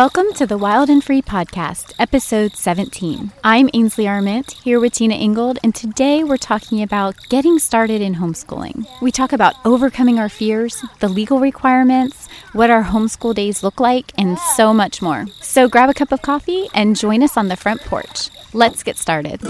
Welcome to the Wild and Free Podcast, episode 17. I'm Ainsley Arment, here with Tina Ingold, and today we're talking about getting started in homeschooling. We talk about overcoming our fears, the legal requirements, what our homeschool days look like, and so much more. So grab a cup of coffee and join us on the front porch. Let's get started.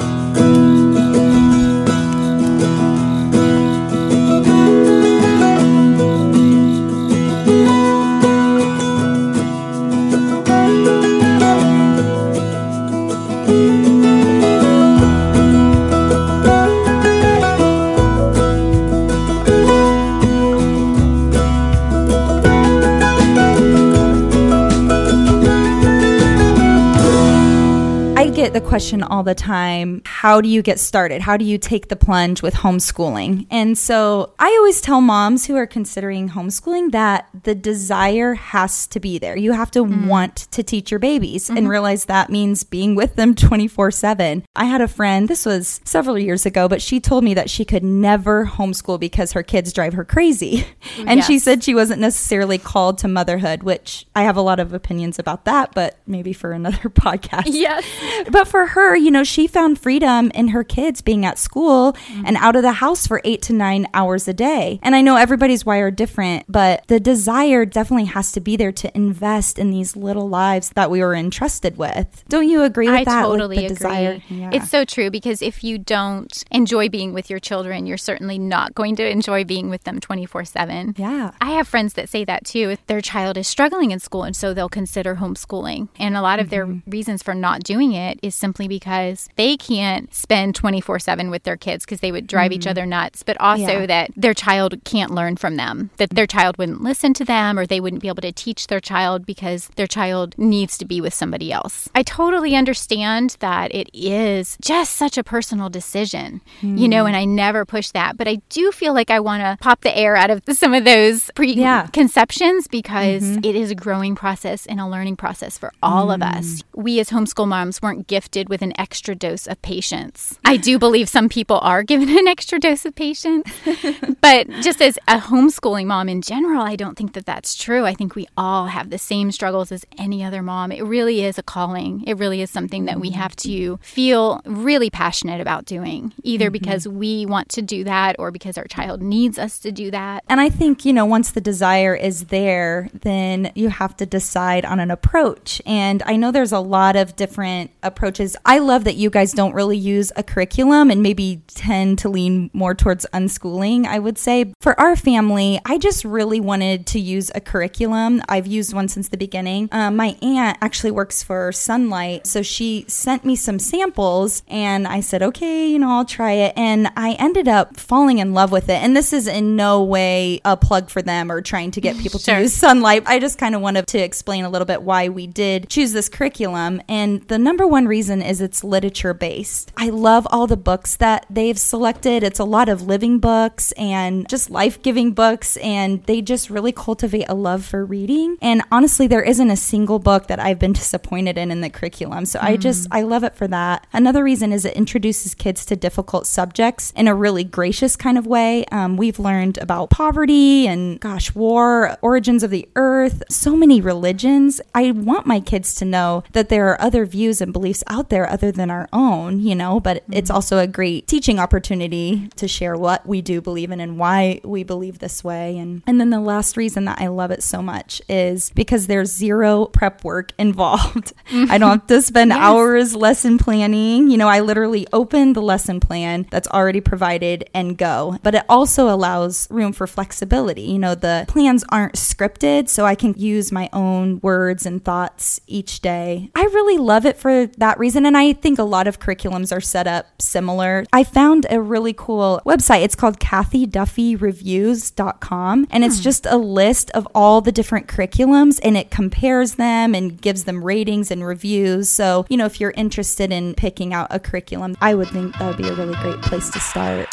Get the question all the time how do you get started? How do you take the plunge with homeschooling? And so I always tell moms who are considering homeschooling that the desire has to be there. You have to mm. want to teach your babies mm-hmm. and realize that means being with them 24 7. I had a friend, this was several years ago, but she told me that she could never homeschool because her kids drive her crazy. and yes. she said she wasn't necessarily called to motherhood, which I have a lot of opinions about that, but maybe for another podcast. Yes. But for her, you know, she found freedom in her kids being at school mm-hmm. and out of the house for eight to nine hours a day. And I know everybody's wired different, but the desire definitely has to be there to invest in these little lives that we were entrusted with. Don't you agree with I that? Totally agree. Desire? Yeah. It's so true because if you don't enjoy being with your children, you're certainly not going to enjoy being with them 24 7. Yeah. I have friends that say that too. If their child is struggling in school, and so they'll consider homeschooling. And a lot of mm-hmm. their reasons for not doing it is simply because they can't spend 24 7 with their kids because they would drive mm. each other nuts, but also yeah. that their child can't learn from them, that their child wouldn't listen to them or they wouldn't be able to teach their child because their child needs to be with somebody else. I totally understand that it is just such a personal decision, mm. you know, mm. and I never push that, but I do feel like I want to pop the air out of some of those preconceptions yeah. because mm-hmm. it is a growing process and a learning process for all mm. of us. We as homeschool moms weren't gifted with an extra dose of patience. I do believe some people are given an extra dose of patience, but just as a homeschooling mom in general, I don't think that that's true. I think we all have the same struggles as any other mom. It really is a calling. It really is something that we have to feel really passionate about doing, either mm-hmm. because we want to do that or because our child needs us to do that. And I think, you know, once the desire is there, then you have to decide on an approach. And I know there's a lot of different approaches. I love that you guys don't really use a curriculum and maybe tend to lean more towards unschooling, I would say. For our family, I just really wanted to use a curriculum. I've used one since the beginning. Um, my aunt actually works for Sonlight, so she sent me some samples and I said, okay, you know, I'll try it. And I ended up falling in love with it. And this is in no way a plug for them or trying to get people sure. to use Sonlight. I just kind of wanted to explain a little bit why we did choose this curriculum. And the number one reason is it's literature based. I love all the books that they've selected. It's a lot of living books and just life giving books, and they just really cultivate a love for reading. And honestly, there isn't a single book that I've been disappointed in in the curriculum. So mm. I just, I love it for that. Another reason is it introduces kids to difficult subjects in a really gracious kind of way. Um, we've learned about poverty and, gosh, war, origins of the earth, so many religions. I want my kids to know that there are other views and beliefs out there other than our own, you know, but mm-hmm. it's also a great teaching opportunity to share what we do believe in and why we believe this way. And and then the last reason that I love it so much is because there's zero prep work involved. I don't have to spend yes. hours lesson planning. You know, I literally open the lesson plan that's already provided and go. But it also allows room for flexibility. You know, the plans aren't scripted, so I can use my own words and thoughts each day. I really love it for that reason. And I think a lot of curriculums are set up similar. I found a really cool website. It's called cathyduffyreviews.com. And it's hmm. just a list of all the different curriculums and it compares them and gives them ratings and reviews. So, you know, if you're interested in picking out a curriculum, I would think that would be a really great place to start.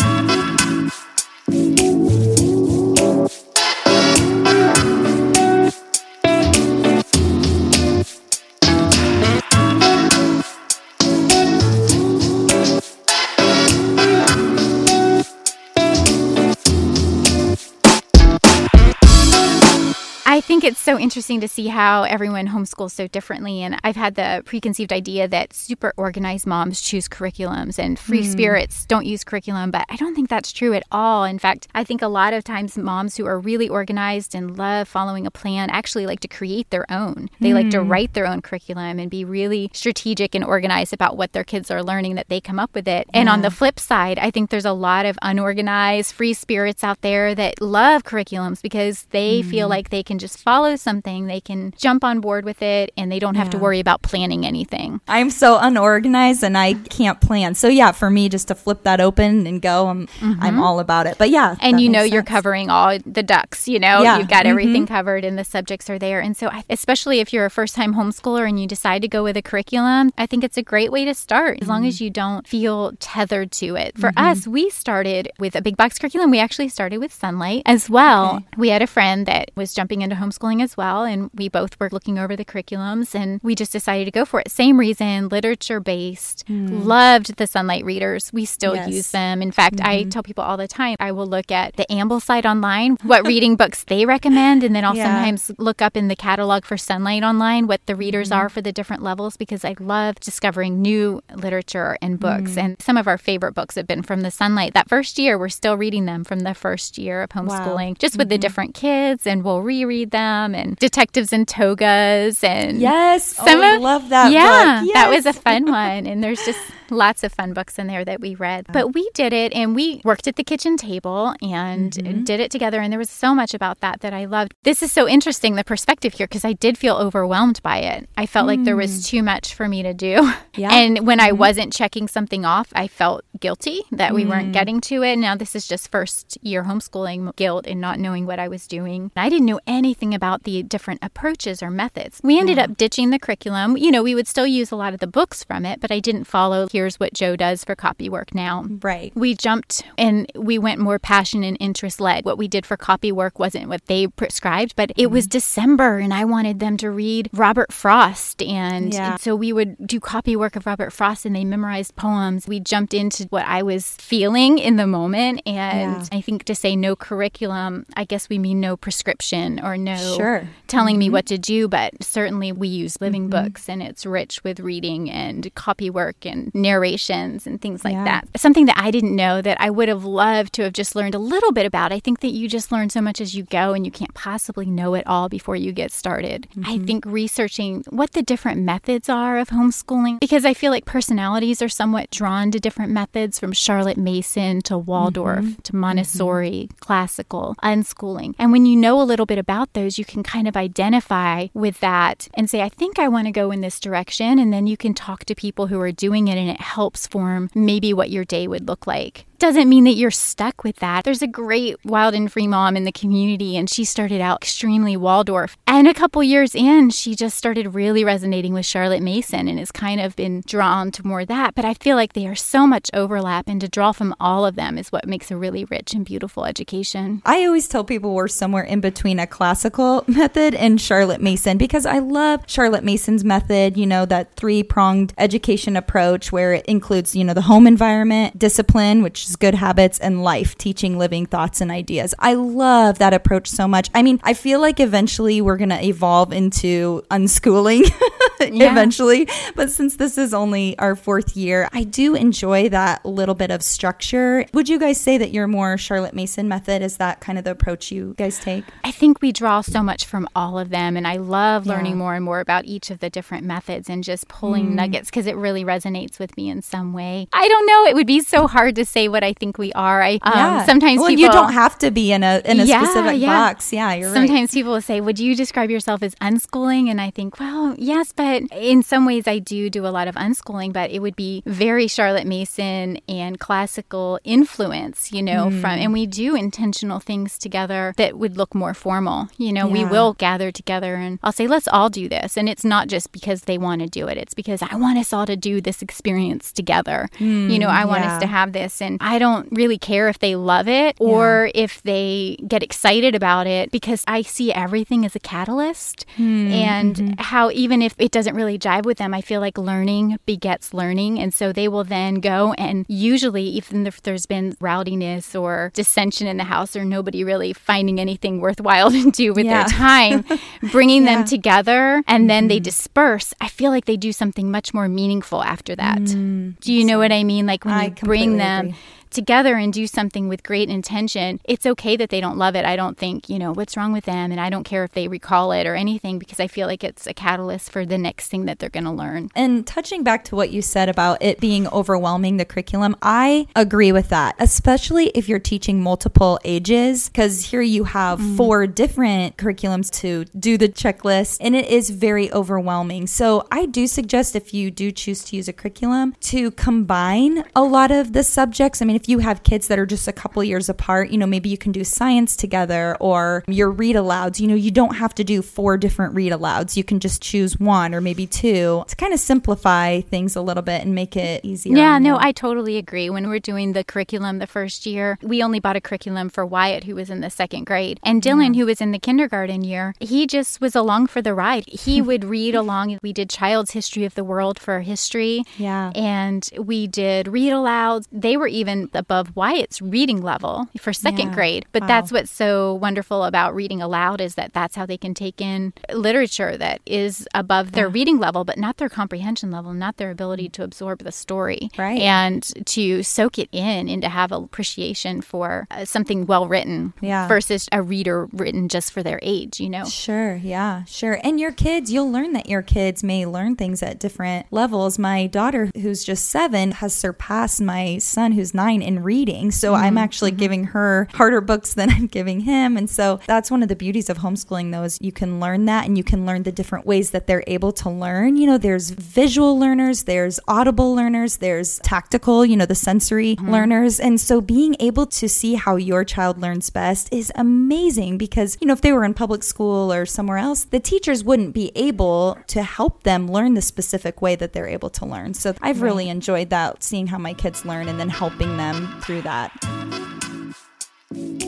So interesting to see how everyone homeschools so differently. And I've had the preconceived idea that super organized moms choose curriculums and free mm. spirits don't use curriculum, but I don't think that's true at all. In fact, I think a lot of times moms who are really organized and love following a plan actually like to create their own. They mm. like to hmm. write their own curriculum and be really strategic and organized about what their kids are learning that they come up with it. And on the flip side, I think there's a lot of unorganized free spirits out there that love curriculums because they mm. feel like they can just follow something, they can jump on board with it, and they don't have yeah. to worry about planning anything. I'm so unorganized and I can't plan. So yeah, for me, just to flip that open and go, I'm mm-hmm. I'm all about it. But yeah, and you know sense. you're covering all the ducks. You know, yeah. you've got mm-hmm. everything covered, and the subjects are there. And so, I, especially if you're a first time homeschooler and you decide to go with a curriculum, I think it's a great way to start as long mm-hmm. as you don't feel tethered to it. For mm-hmm. us, we started with a big box curriculum. We actually started with Sonlight as well. Okay. We had a friend that was jumping into homeschooling as well, and we both were looking over the curriculums, and we just decided to go for it. Same reason, literature based. Mm. Loved the Sonlight readers. We still yes. use them. In fact, mm-hmm. I tell people all the time, I will look at the Ambleside Online, what reading books they recommend, and then I'll yeah. sometimes look up in the catalog for Sonlight online what the readers mm-hmm. are for the different levels because I love discovering new literature and books. Mm-hmm. And some of our favorite books have been from the Sonlight. That first year, we're still reading them from the first year of homeschooling, wow. just with the mm-hmm. different kids, and we'll reread them Um, and detectives and togas and yes, oh, some oh, of, love that. Yeah, yes. that was a fun one, and there's just lots of fun books in there that we read. But we did it and we worked at the kitchen table and mm-hmm. did it together. And there was so much about that that I loved. This is so interesting, the perspective here, because I did feel overwhelmed by it. I felt mm. like there was mm. too much for me to do. Yeah. And when mm-hmm. I wasn't checking something off, I felt guilty that we mm. weren't getting to it. Now, this is just first year homeschooling guilt and not knowing what I was doing. I didn't know anything about the different approaches or methods. We ended yeah. up ditching the curriculum. You know, we would still use a lot of the books from it, but I didn't follow here's what Joe does for copy work now. Right. We jumped and we went more passion and interest led. What we did for copy work wasn't what they prescribed, but it mm-hmm. was December and I wanted them to read Robert Frost. And, yeah. and so we would do copy work of Robert Frost and they memorized poems. We jumped into what I was feeling in the moment. And yeah. I think to say no curriculum, I guess we mean no prescription or no sure. telling mm-hmm. me what to do, but certainly we use living mm-hmm. books and it's rich with reading and copy work and narration and things like yeah. that. Something that I didn't know that I would have loved to have just learned a little bit about. I think that you just learn so much as you go and you can't possibly know it all before you get started. Mm-hmm. I think researching what the different methods are of homeschooling, because I feel like personalities are somewhat drawn to different methods from Charlotte Mason to Waldorf mm-hmm. to Montessori, mm-hmm. classical, unschooling. And when you know a little bit about those, you can kind of identify with that and say, I think I want to go in this direction. And then you can talk to people who are doing it and it helps helps form maybe what your day would look like doesn't mean that you're stuck with that. There's a great wild and free mom in the community, and she started out extremely Waldorf. And a couple years in, she just started really resonating with Charlotte Mason and has kind of been drawn to more that. But I feel like they are so much overlap, and to draw from all of them is what makes a really rich and beautiful education. I always tell people we're somewhere in between a classical method and Charlotte Mason because I love Charlotte Mason's method, you know, that three pronged education approach where it includes, you know, the home environment, discipline, which is good habits and life, teaching living thoughts and ideas. I love that approach so much. I mean, I feel like eventually we're going to evolve into unschooling yeah. eventually, but since this is only our fourth year, I do enjoy that little bit of structure. Would you guys say that you're more Charlotte Mason method? Is that kind of the approach you guys take? I think we draw so much from all of them, and I love learning yeah. more and more about each of the different methods and just pulling mm. nuggets because it really resonates with me in some way. I don't know. It would be so hard to say what I think we are. I um, yeah. sometimes well, people, you don't have to be in a in a yeah, specific yeah. box. Yeah, you're sometimes right. people will say, "Would you describe yourself as unschooling?" And I think, well, yes, but in some ways, I do do a lot of unschooling, but it would be very Charlotte Mason and classical influence, you know, mm. from and we do intentional things together that would look more formal. You know, we will gather together and I'll say, "Let's all do this," and it's not just because they want to do it; it's because I want us all to do this experience together. Mm, you know, I want us to have this, and I don't really care if they love it or yeah. if they get excited about it because I see everything as a catalyst. Mm-hmm. And mm-hmm. how even if it doesn't really jive with them, I feel like learning begets learning. And so they will then go and usually, even if there's been rowdiness or dissension in the house or nobody really finding anything worthwhile to do with yeah. their time, bringing yeah. them together and then mm-hmm. they disperse, I feel like they do something much more meaningful after that. Mm, do you know what I mean? Like when I you bring them. Agree together and do something with great intention, it's okay that they don't love it. I don't think, you know, what's wrong with them? And I don't care if they recall it or anything because I feel like it's a catalyst for the next thing that they're going to learn. And touching back to what you said about it being overwhelming, the curriculum, I agree with that, especially if you're teaching multiple ages, because here you have mm. four different curriculums to do the checklist, and it is very overwhelming. So I do suggest if you do choose to use a curriculum to combine a lot of the subjects. I mean, if you have kids that are just a couple years apart, you know, maybe you can do science together or your read alouds. You know, you don't have to do four different read alouds. You can just choose one or maybe two to kind of simplify things a little bit and make it easier. Yeah, no, I totally agree. When we're doing the curriculum the first year, we only bought a curriculum for Wyatt, who was in the second grade. And Dylan, yeah. who was in the kindergarten year, he just was along for the ride. He would read along. We did Child's History of the World for history. Yeah. And we did read alouds. They were even above Wyatt's reading level for second yeah. grade. But wow. that's what's so wonderful about reading aloud is that that's how they can take in literature that is above their yeah. reading level, but not their comprehension level, not their ability to absorb the story. Right. And to soak it in and to have appreciation for uh, something well written yeah. versus a reader written just for their age, you know? Sure. Yeah. Sure. And your kids, you'll learn that your kids may learn things at different levels. My daughter, who's just seven, has surpassed my son, who's nine in reading. So mm-hmm. I'm actually mm-hmm. giving her harder books than I'm giving him. And so that's one of the beauties of homeschooling, though, is you can learn that and you can learn the different ways that they're able to learn. You know, there's visual learners, there's audible learners, there's tactical, you know, the sensory mm-hmm. learners. And so being able to see how your child learns best is amazing because, you know, if they were in public school or somewhere else, the teachers wouldn't be able to help them learn the specific way that they're able to learn. So I've really enjoyed that, seeing how my kids learn and then helping them them through that.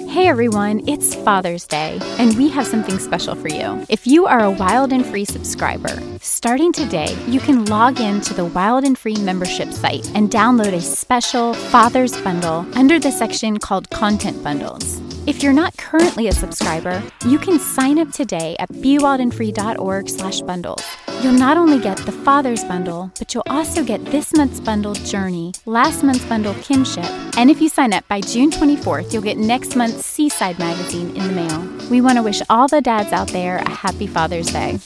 Hey everyone, it's Father's Day, and we have something special for you. If you are a Wild and Free subscriber, starting today, you can log in to the Wild and Free membership site and download a special Father's Bundle under the section called Content Bundles. If you're not currently a subscriber, you can sign up today at bewildandfree.org slash bundles. You'll not only get the Father's Bundle, but you'll also get this month's bundle Journey, last month's bundle Kinship, and if you sign up by June 24th, you'll get next month's Seaside magazine in the mail. We want to wish all the dads out there a happy Father's Day.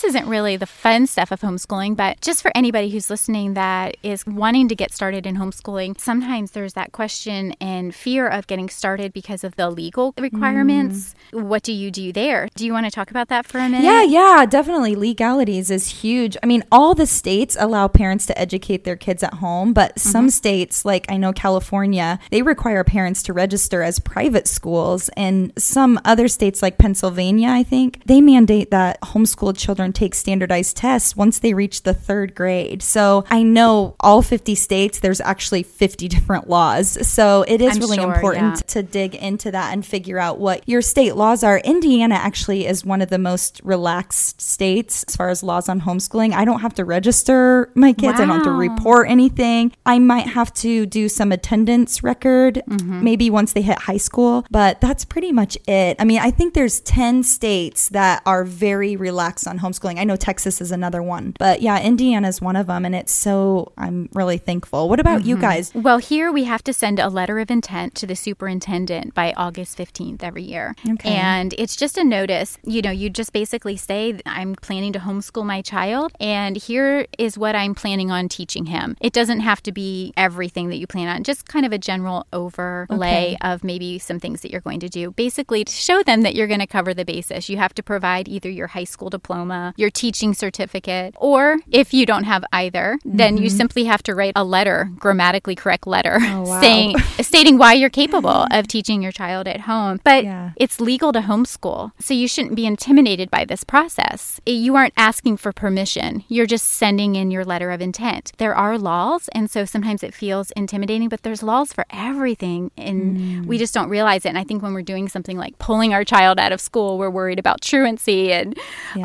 This isn't really the fun stuff of homeschooling, but just for anybody who's listening that is wanting to get started in homeschooling, sometimes there's that question and fear of getting started because of the legal requirements. Mm. What do you do there? Do you want to talk about that for a minute? Yeah, yeah, definitely. Legalities is huge. I mean, all the states allow parents to educate their kids at home, but mm-hmm. some states, like I know California, they require parents to register as private schools. And some other states, like Pennsylvania, I think, they mandate that homeschooled children children take standardized tests once they reach the third grade. So I know all 50 states, there's actually 50 different laws. So it is I'm really sure, important yeah. to dig into that and figure out what your state laws are. Indiana actually is one of the most relaxed states as far as laws on homeschooling. I don't have to register my kids, wow. I don't have to report anything. I might have to do some attendance record, mm-hmm. maybe once they hit high school, but that's pretty much it. I mean, I think there's 10 states that are very relaxed on homeschooling homeschooling. I know Texas is another one, but yeah, Indiana is one of them. And it's so, I'm really thankful. What about mm-hmm. you guys? Well, here we have to send a letter of intent to the superintendent by August 15th every year. Okay. And it's just a notice. You know, you just basically say, I'm planning to homeschool my child, and here is what I'm planning on teaching him. It doesn't have to be everything that you plan on, just kind of a general overlay okay. of maybe some things that you're going to do. Basically, to show them that you're going to cover the basis, you have to provide either your high school diploma diploma, your teaching certificate, or if you don't have either, then you simply have to write a letter, grammatically correct letter, Mm-hmm. Oh, wow. saying stating why you're capable of teaching your child at home. But Yeah. it's legal to homeschool, so you shouldn't be intimidated by this process. You aren't asking for permission. You're just sending in your letter of intent. There are laws, and so sometimes it feels intimidating, but there's laws for everything, and we just don't realize it. And I think when we're doing something like pulling our child out of school, we're worried about truancy and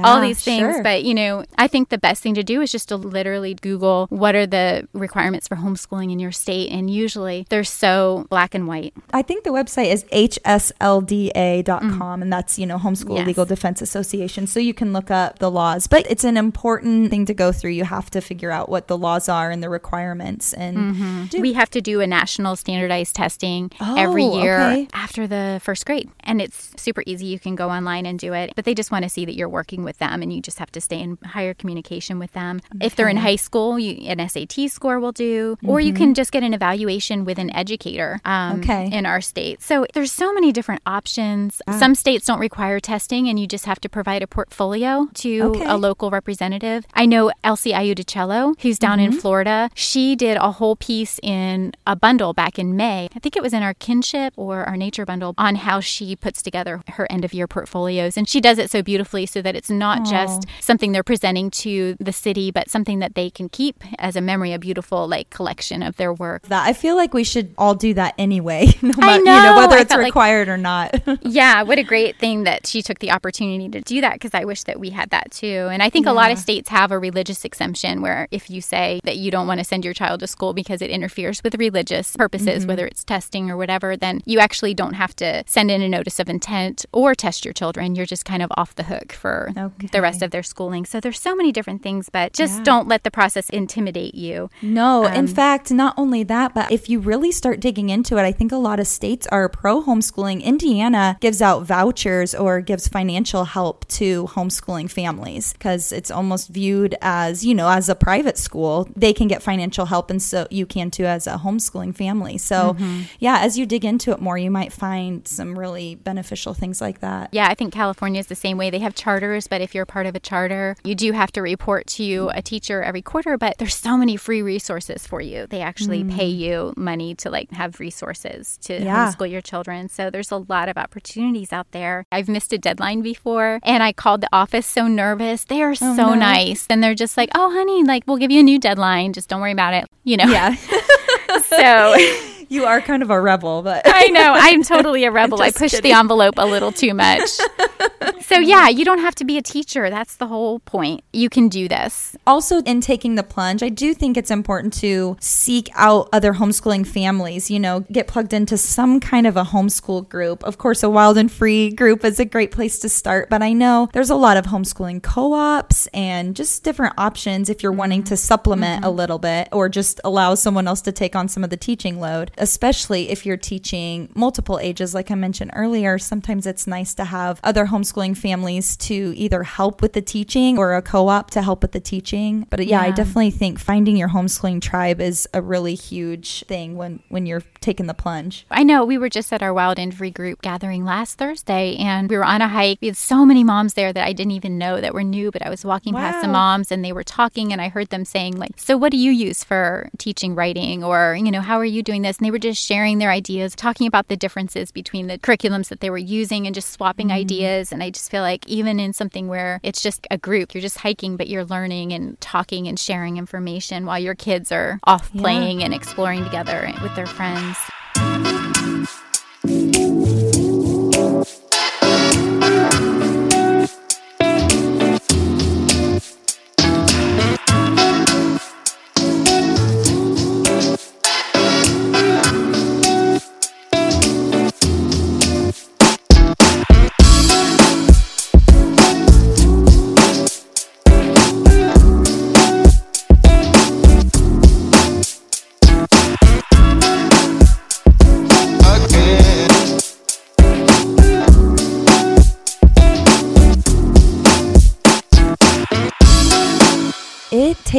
all these things. sure. But you know, I think the best thing to do is just to literally Google what are the requirements for homeschooling in your state, and usually they're so black and white. I think the website is hslda.com, mm. and that's, you know, Homeschool Yes. Legal Defense Association. So you can look up the laws, but it's an important thing to go through. You have to figure out what the laws are and the requirements. And mm-hmm. do- We have to do a national standardized testing every Oh, year okay. after the first grade. And it's super easy. You can go online and do it. But they just want to see that you're working with them and you just have to stay in higher communication with them. If they're in high school, you, an SAT score will do. Or you can just get an evaluation with an educator um, Mm-hmm. Okay. in our state. So there's so many different options. Some states don't require testing and you just have to provide a portfolio to Okay. a local representative. I know Elsie Ayudicello, who's down Mm-hmm. in Florida. She did a whole piece in a bundle back in May. I think it was in our kinship or our nature bundle on how she puts together her end of year portfolios. And she does it so beautifully so that it's not just something they're presenting to the city, but something that they can keep as a memory, a beautiful like collection of their work. that I feel like we should all do that anyway, no matter, you know, know. whether it's felt like- required or not. yeah, what a great thing that she took the opportunity to do that because I wish that we had that too. And I think a lot of states have a religious exemption where if you say that you don't want to send your child to school because it interferes with religious purposes, Mm-hmm. whether it's testing or whatever, then you actually don't have to send in a notice of intent or test your children. You're just kind of off the hook for Okay. the rest of their schooling. So there's so many different things, but just Yeah. don't let the process intimidate you. No, in Um, fact, not only that, but if you really start digging into it, I think a lot of states are pro homeschooling. Indiana gives out vouchers or gives financial help to homeschooling families because it's almost viewed as, you know, as a private school, they can get financial help. And so you can too as a homeschooling family. So, yeah, as you dig into it more, you might find some really beneficial things like that. Yeah, I think California is the same way. They have charters, but if you're part of a charter, you do have to report to a teacher every quarter, but there's so many free resources for you. They actually pay you money to like have resources to Mm. Yeah. homeschool your children. So there's a lot of opportunities out there. I've missed a deadline before and I called the office so nervous. They are so Oh, no. nice. And they're just like, "Oh, honey, like we'll give you a new deadline. Just don't worry about it." You know. Yeah. so you are kind of a rebel, but I know. I'm totally a rebel. I pushed kidding. the envelope a little too much. so, yeah, you don't have to be a teacher. That's the whole point. You can do this. also in taking the plunge, I do think it's important to seek out other homeschooling families, you know, get plugged into some kind of a homeschool group. Of course, a wild and free group is a great place to start, but I know there's a lot of homeschooling co-ops and just different options if you're wanting to mm-hmm. supplement a mm-hmm. little bit or just allow someone else to take on some of the teaching load, especially if you're teaching multiple ages like I mentioned earlier. Sometimes it's nice to have other homeschooling families to either help with the teaching or a co-op to help with the teaching. But yeah, I definitely think finding your homeschooling tribe is a really huge thing when when you're taking the plunge. I know we were just at our Wild and Free group gathering last Thursday, and we were on a hike. We had so many moms there that I didn't even know that were new, but I was walking past the moms and they were talking, and I heard them saying, like, So, what do you use for teaching writing? Or, you know, how are you doing this? And they were just sharing their ideas, talking about the differences between the curriculums that they were using and just swapping mm-hmm. ideas. And I just feel like even in something where it's just a group, you're just hiking, but you're learning and talking and sharing information while your kids are off Yeah. playing and exploring together with their friends.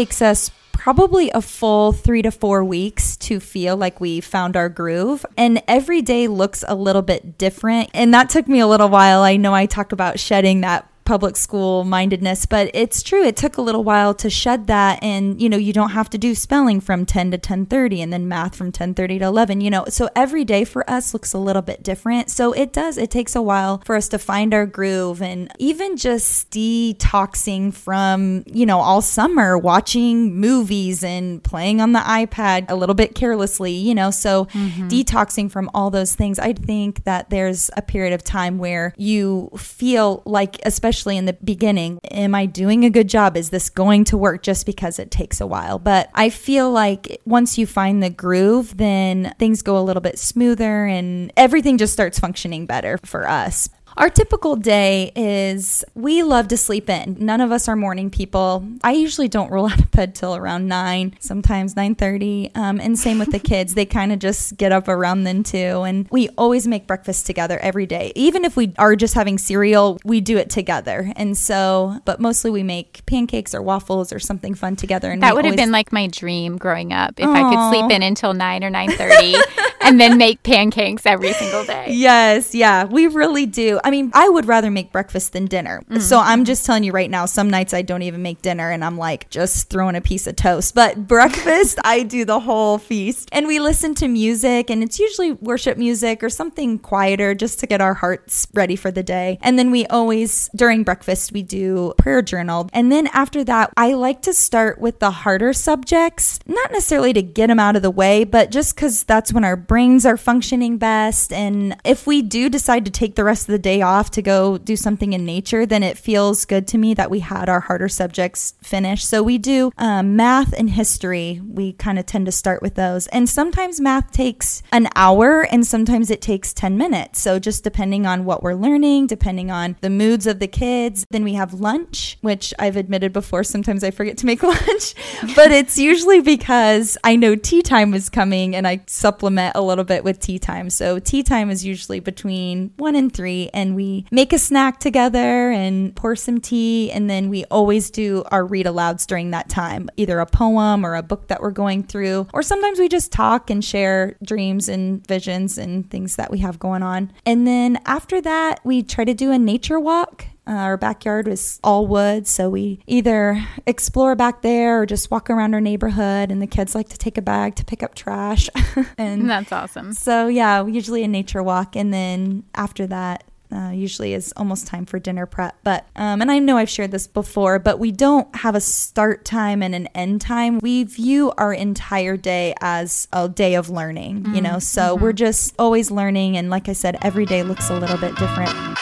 Takes us probably a full three to four weeks to feel like we found our groove. And every day looks a little bit different. And that took me a little while. I know I talk about shedding that public school mindedness, but it's true. It took a little while to shed that. And, you know, you don't have to do spelling from 10 to 1030 and then math from 1030 to 11, you know. So every day for us looks a little bit different. So it does, it takes a while for us to find our groove and even just detoxing from, you know, all summer watching movies and playing on the iPad a little bit carelessly, you know. So mm-hmm. detoxing from all those things, I think that there's a period of time where you feel like, especially in the beginning, am I doing a good job? Is this going to work just because it takes a while? But I feel like once you find the groove, then things go a little bit smoother and everything just starts functioning better for us. Our typical day is we love to sleep in. None of us are morning people. I usually don't roll out of bed till around nine, sometimes nine thirty. Um, and same with the kids; they kind of just get up around then too. And we always make breakfast together every day. Even if we are just having cereal, we do it together. And so, but mostly we make pancakes or waffles or something fun together. And that would have been like my dream growing up if Aww. I could sleep in until nine or nine thirty. and then make pancakes every single day. Yes, yeah, we really do. I mean, I would rather make breakfast than dinner. Mm-hmm. So I'm just telling you right now, some nights I don't even make dinner and I'm like just throwing a piece of toast. But breakfast, I do the whole feast. And we listen to music, and it's usually worship music or something quieter just to get our hearts ready for the day. And then we always, during breakfast, we do prayer journal. And then after that, I like to start with the harder subjects, not necessarily to get them out of the way, but just because that's when our brains are functioning best. And if we do decide to take the rest of the day off to go do something in nature, then it feels good to me that we had our harder subjects finished. So we do um, math and history. We kind of tend to start with those. And sometimes math takes an hour and sometimes it takes 10 minutes. So just depending on what we're learning, depending on the moods of the kids. Then we have lunch, which I've admitted before, sometimes I forget to make lunch, but it's usually because I know tea time is coming and I supplement a little bit with tea time. So tea time is usually between one and three, and we make a snack together and pour some tea. And then we always do our read alouds during that time, either a poem or a book that we're going through, or sometimes we just talk and share dreams and visions and things that we have going on. And then after that, we try to do a nature walk uh, our backyard was all wood, so we either explore back there or just walk around our neighborhood. And the kids like to take a bag to pick up trash. and that's awesome. So yeah, usually a nature walk, and then after that, uh, usually is almost time for dinner prep. But, um, and I know I've shared this before, but we don't have a start time and an end time. We view our entire day as a day of learning, mm-hmm. you know, so mm-hmm. we're just always learning. And like I said, every day looks a little bit different.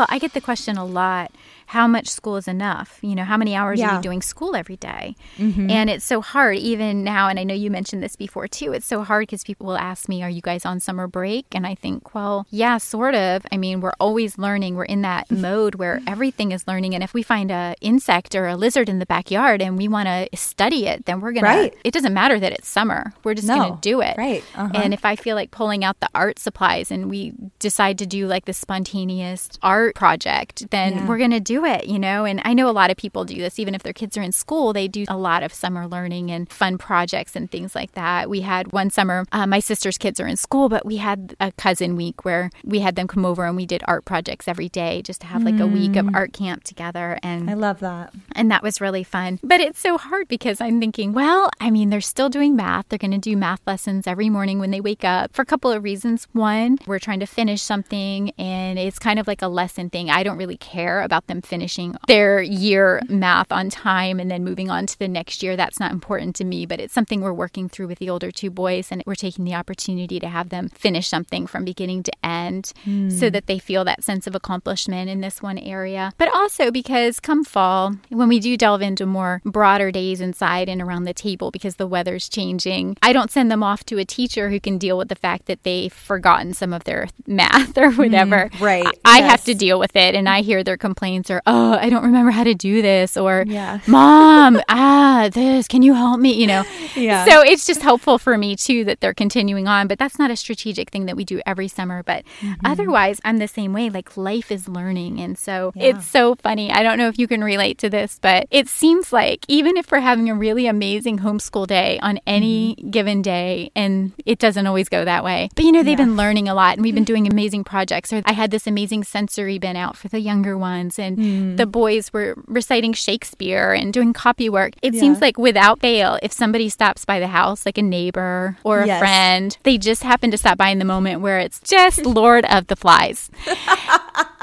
Well, I get the question a lot how much school is enough? You know, how many hours yeah. are you doing school every day? Mm-hmm. And it's so hard, even now. And I know you mentioned this before too. It's so hard because people will ask me, Are you guys on summer break? And I think, Well, yeah, sort of. I mean, we're always learning. We're in that mode where everything is learning. And if we find a insect or a lizard in the backyard and we want to study it, then we're gonna. right. to, it doesn't matter that it's summer. We're just no. going to do it. Right. Uh-huh. And if I feel like pulling out the art supplies and we decide to do like the spontaneous art project, then yeah. we're going to do it, you know? And I know a lot of people do this, even if their kids are in school, they do a lot of summer learning and fun projects and things like that. We had one summer, uh, my sister's kids are in school, but we had a cousin week where we had them come over and we did art projects every day just to have like mm. a week of mm. art camp together. And I love that. And that was really fun. But it's so hard because I'm thinking, well, I mean, they're still doing math. They're going to do math lessons every morning when they wake up for a couple of reasons. One, we're trying to finish something and it's kind of like a lesson thing. I don't really care about them finishing their year math on time and then moving on to the next year. That's not important to me, but it's something we're working through with the older two boys. And we're taking the opportunity to have them finish something from beginning to end mm. so that they feel that sense of accomplishment in this one area. But also because come fall, when we do delve into more broader days inside and around the table because the weather's changing, I don't send them off to a teacher who can deal with the fact that they've forgotten some of their math or whatever. Mm, right. I yes. have to deal with it. And I hear their complaints are, or oh, I don't remember how to do this or Yeah. mom, ah, this, can you help me? You know. Yeah. So it's just helpful for me too that they're continuing on, but that's not a strategic thing that we do every summer, but Mm-hmm. otherwise I'm the same way. Like life is learning and so it's so funny. I don't know if you can relate to this, but it seems like even if we're having a really amazing homeschool day on any Mm-hmm. given day and it doesn't always go that way. But you know, they've been learning a lot and we've been doing amazing projects. Or I had this amazing sensory bin out for the younger ones and Mm. the boys were reciting Shakespeare and doing copy work. It seems like without fail, if somebody stops by the house, like a neighbor or a Yes. friend, they just happen to stop by in the moment where it's just Lord of the Flies.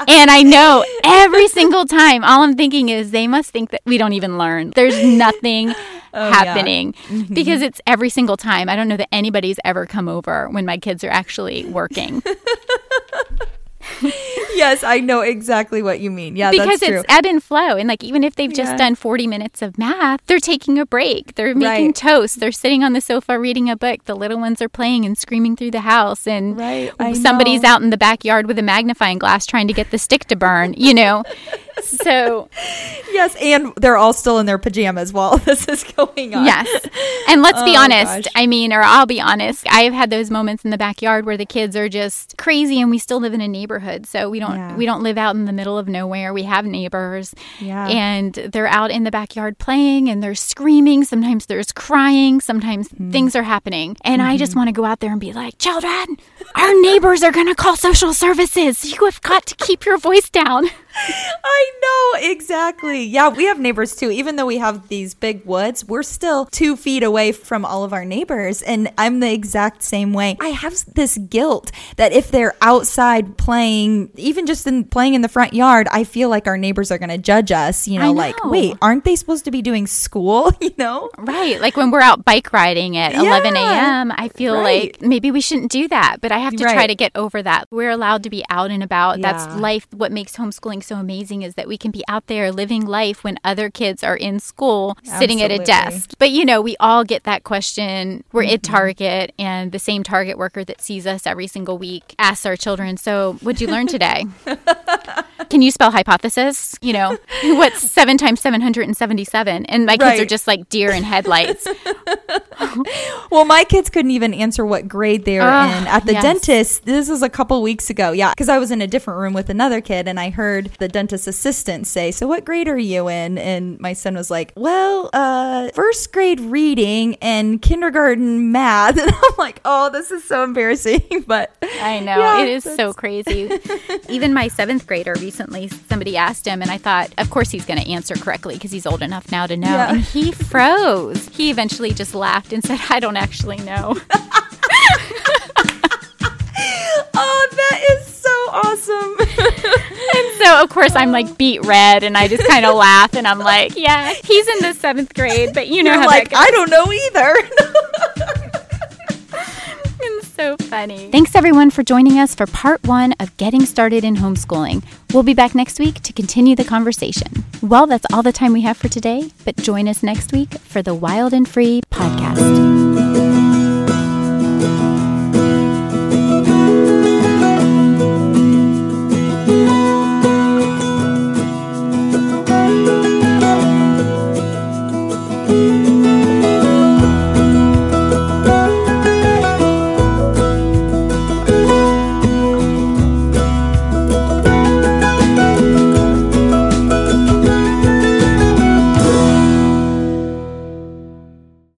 and I know every single time, all I'm thinking is they must think that we don't even learn. There's nothing Oh, happening because it's every single time. I don't know that anybody's ever come over when my kids are actually working yes, I know exactly what you mean. Yeah, because that's true. it's ebb and flow. And like, even if they've just Yeah. done 40 minutes of math, they're taking a break. They're making Right. toast. They're sitting on the sofa reading a book. The little ones are playing and screaming through the house. And Right, somebody's know. out in the backyard with a magnifying glass trying to get the stick to burn, you know? So, yes, and they're all still in their pajamas while this is going on. yes. And let's be Oh, honest. gosh. I mean, or I'll be honest. I've had those moments in the backyard where the kids are just crazy and we still live in a neighborhood. So we don't Yeah. we don't live out in the middle of nowhere. We have neighbors. Yeah. And they're out in the backyard playing and they're screaming. Sometimes there's crying. Sometimes Mm-hmm. things are happening. And I just want to go out there and be like, children, our neighbors are going to call social services. You have got to keep your voice down. I know exactly. Yeah, we have neighbors too. Even though we have these big woods, we're still two feet away from all of our neighbors. And I'm the exact same way. I have this guilt that if they're outside playing, even just in playing in the front yard, I feel like our neighbors are going to judge us. You know, I like, wait, aren't they supposed to be doing school? You know? Right. Like when we're out bike riding at 11 a.m., I feel Right. like maybe we shouldn't do that, but I have to try to get over that. We're allowed to be out and about. That's life. What makes homeschooling so amazing is that we can be out there living life when other kids are in school sitting at a desk. But you know, we all get that question. We're at Mm-hmm. Target, and the same Target worker that sees us every single week asks our children, So, what'd you learn today? Can you spell hypothesis? You know, what's seven times 777? And my kids are just like deer in headlights. Well, my kids couldn't even answer what grade they were Ah, in at the yes. dentist. This was a couple weeks ago. Yeah, because I was in a different room with another kid and I heard the dentist assistant say, So, what grade are you in? And my son was like, Well, uh, first grade reading and kindergarten math. And I'm like, Oh, this is so embarrassing. But I know. Yeah, it is so crazy. Even my seventh grader recently, somebody asked him, and I thought, of course he's going to answer correctly because he's old enough now to know. Yeah. And he froze. He eventually just laughed and said, I don't actually know. oh, that is so awesome. And so, of course, I'm like beat red and I just kind of laugh and I'm like, yeah, he's in the seventh grade, but you know You're how like, I don't know either. So funny. Thanks everyone for joining us for part one of Getting Started in Homeschooling. We'll be back next week to continue the conversation. Well, that's all the time we have for today, but join us next week for the Wild and Free podcast.